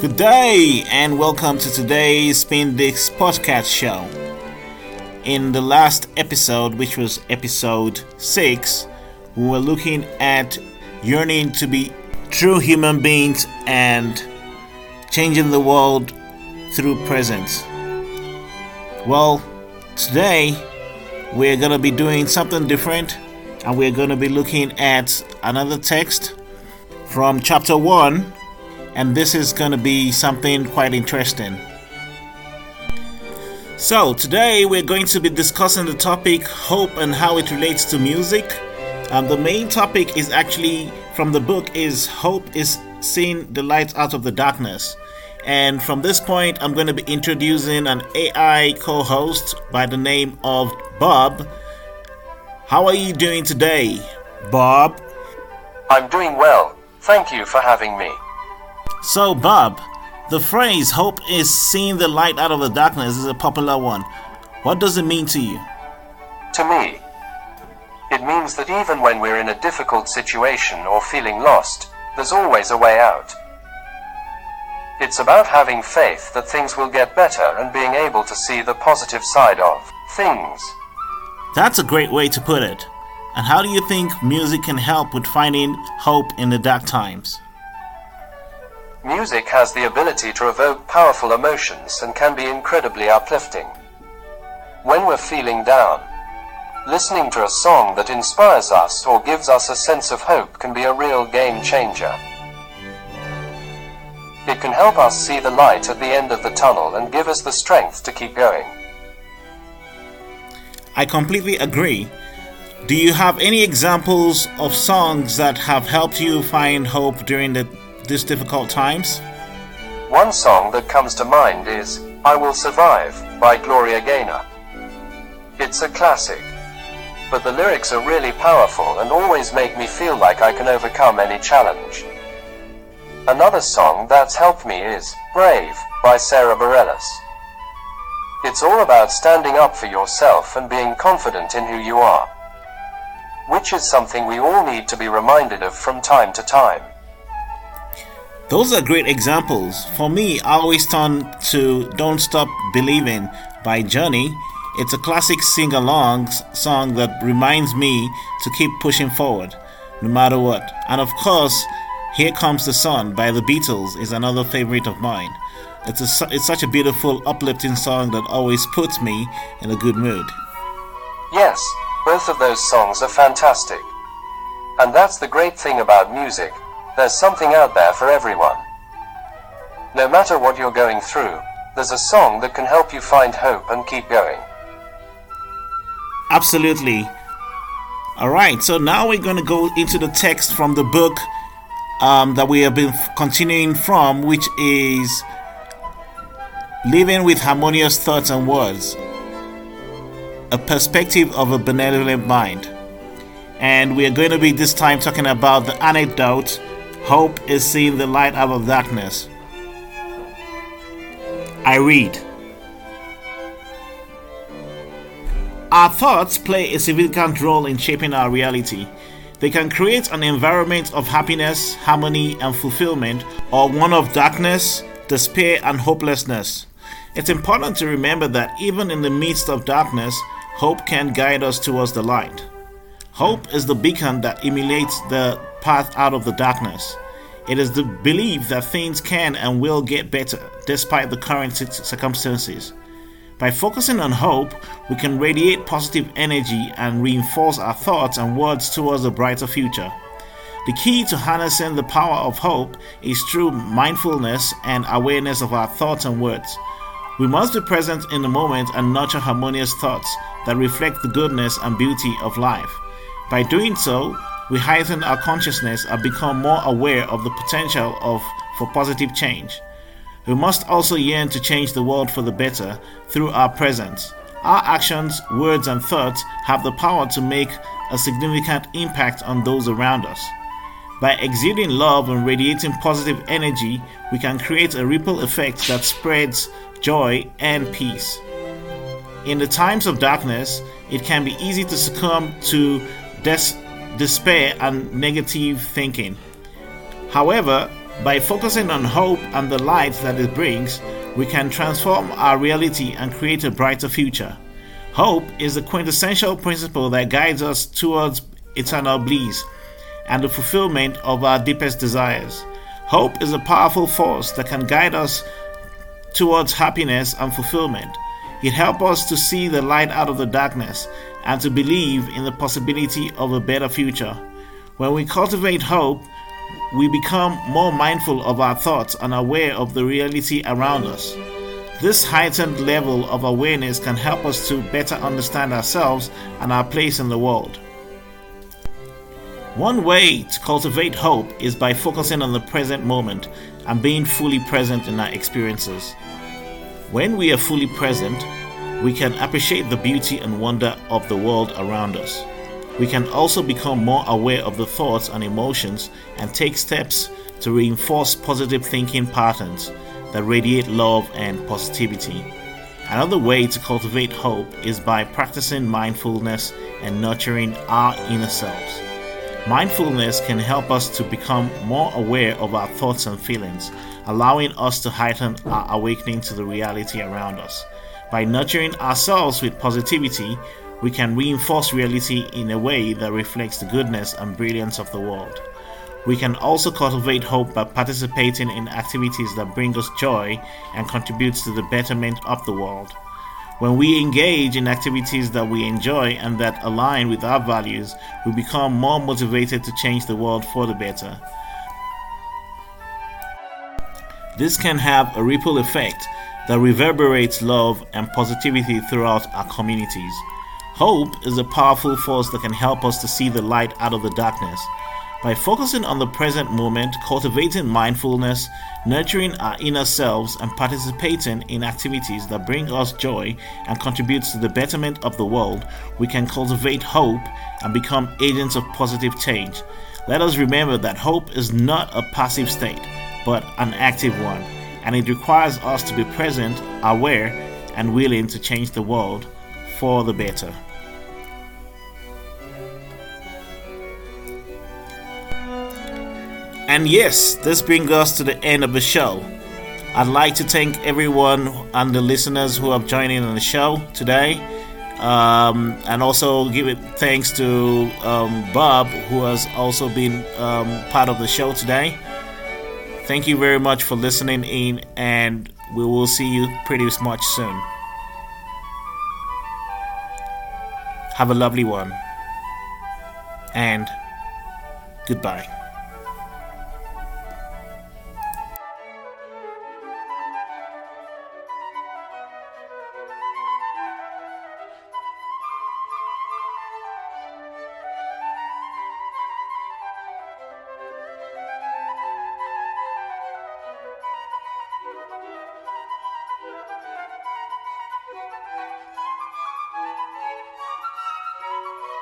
Good day, and welcome to today's Spin Disc podcast show. In the last episode, which was episode 6, we were looking at yearning to be true human beings and changing the world through presence. Well, today we're going to be doing something different and we're going to be looking at another text from chapter 1 and this is going to be something quite interesting. So, today we're going to be discussing the topic hope and how it relates to music. Um, the main topic is actually from the book is hope is seeing the light out of the darkness. And from this point, I'm going to be introducing an AI co host by the name of Bob. How are you doing today, Bob? I'm doing well. Thank you for having me. So, Bob, the phrase hope is seeing the light out of the darkness is a popular one. What does it mean to you? To me, it means that even when we're in a difficult situation or feeling lost, there's always a way out. It's about having faith that things will get better and being able to see the positive side of things. That's a great way to put it. And how do you think music can help with finding hope in the dark times? Music has the ability to evoke powerful emotions and can be incredibly uplifting. When we're feeling down, listening to a song that inspires us or gives us a sense of hope can be a real game changer. It can help us see the light at the end of the tunnel and give us the strength to keep going. I completely agree. Do you have any examples of songs that have helped you find hope during the these difficult times? One song that comes to mind is I Will Survive by Gloria Gaynor. It's a classic, but the lyrics are really powerful and always make me feel like I can overcome any challenge. Another song that's helped me is Brave by Sara Bareilles. It's all about standing up for yourself and being confident in who you are, which is something we all need to be reminded of from time to time. Those are great examples. For me, I always turn to Don't Stop Believing by Journey. It's a classic sing along song that reminds me to keep pushing forward, no matter what. And of course, Here Comes the Sun by the Beatles is another favorite of mine. It's, a, it's such a beautiful, uplifting song that always puts me in a good mood. Yes, both of those songs are fantastic. And that's the great thing about music. There's something out there for everyone. No matter what you're going through, there's a song that can help you find hope and keep going. Absolutely. Alright, so now we're going to go into the text from the book um, that we have been continuing from, which is Living with Harmonious Thoughts and Words A Perspective of a Benevolent Mind. And we are going to be this time talking about the anecdote Hope is seeing the light out of darkness. I read. Our thoughts play a significant role in shaping our reality. They can create an environment of happiness, harmony, and fulfillment, or one of darkness, despair, and hopelessness. It's important to remember that even in the midst of darkness, hope can guide us towards the light. Hope is the beacon that emulates the path out of the darkness. It is the belief that things can and will get better despite the current circumstances. By focusing on hope, we can radiate positive energy and reinforce our thoughts and words towards a brighter future. The key to harnessing the power of hope is through mindfulness and awareness of our thoughts and words. We must be present in the moment and nurture harmonious thoughts that reflect the goodness and beauty of life. By doing so, we heighten our consciousness and become more aware of the potential of for positive change. We must also yearn to change the world for the better through our presence. Our actions, words, and thoughts have the power to make a significant impact on those around us. By exuding love and radiating positive energy, we can create a ripple effect that spreads joy and peace. In the times of darkness, it can be easy to succumb to des- despair and negative thinking. However, By focusing on hope and the light that it brings, we can transform our reality and create a brighter future. Hope is the quintessential principle that guides us towards eternal bliss and the fulfillment of our deepest desires. Hope is a powerful force that can guide us towards happiness and fulfillment. It helps us to see the light out of the darkness and to believe in the possibility of a better future. When we cultivate hope, we become more mindful of our thoughts and aware of the reality around us. This heightened level of awareness can help us to better understand ourselves and our place in the world. One way to cultivate hope is by focusing on the present moment and being fully present in our experiences. When we are fully present, we can appreciate the beauty and wonder of the world around us we can also become more aware of the thoughts and emotions and take steps to reinforce positive thinking patterns that radiate love and positivity. Another way to cultivate hope is by practicing mindfulness and nurturing our inner selves. Mindfulness can help us to become more aware of our thoughts and feelings, allowing us to heighten our awakening to the reality around us. By nurturing ourselves with positivity, we can reinforce reality in a way that reflects the goodness and brilliance of the world. We can also cultivate hope by participating in activities that bring us joy and contributes to the betterment of the world. When we engage in activities that we enjoy and that align with our values, we become more motivated to change the world for the better. This can have a ripple effect that reverberates love and positivity throughout our communities. Hope is a powerful force that can help us to see the light out of the darkness. By focusing on the present moment, cultivating mindfulness, nurturing our inner selves, and participating in activities that bring us joy and contributes to the betterment of the world, we can cultivate hope and become agents of positive change. Let us remember that hope is not a passive state, but an active one, and it requires us to be present, aware, and willing to change the world for the better. And yes, this brings us to the end of the show. I'd like to thank everyone and the listeners who have joined in on the show today. Um, and also give it thanks to um, Bob, who has also been um, part of the show today. Thank you very much for listening in, and we will see you pretty much soon. Have a lovely one, and goodbye.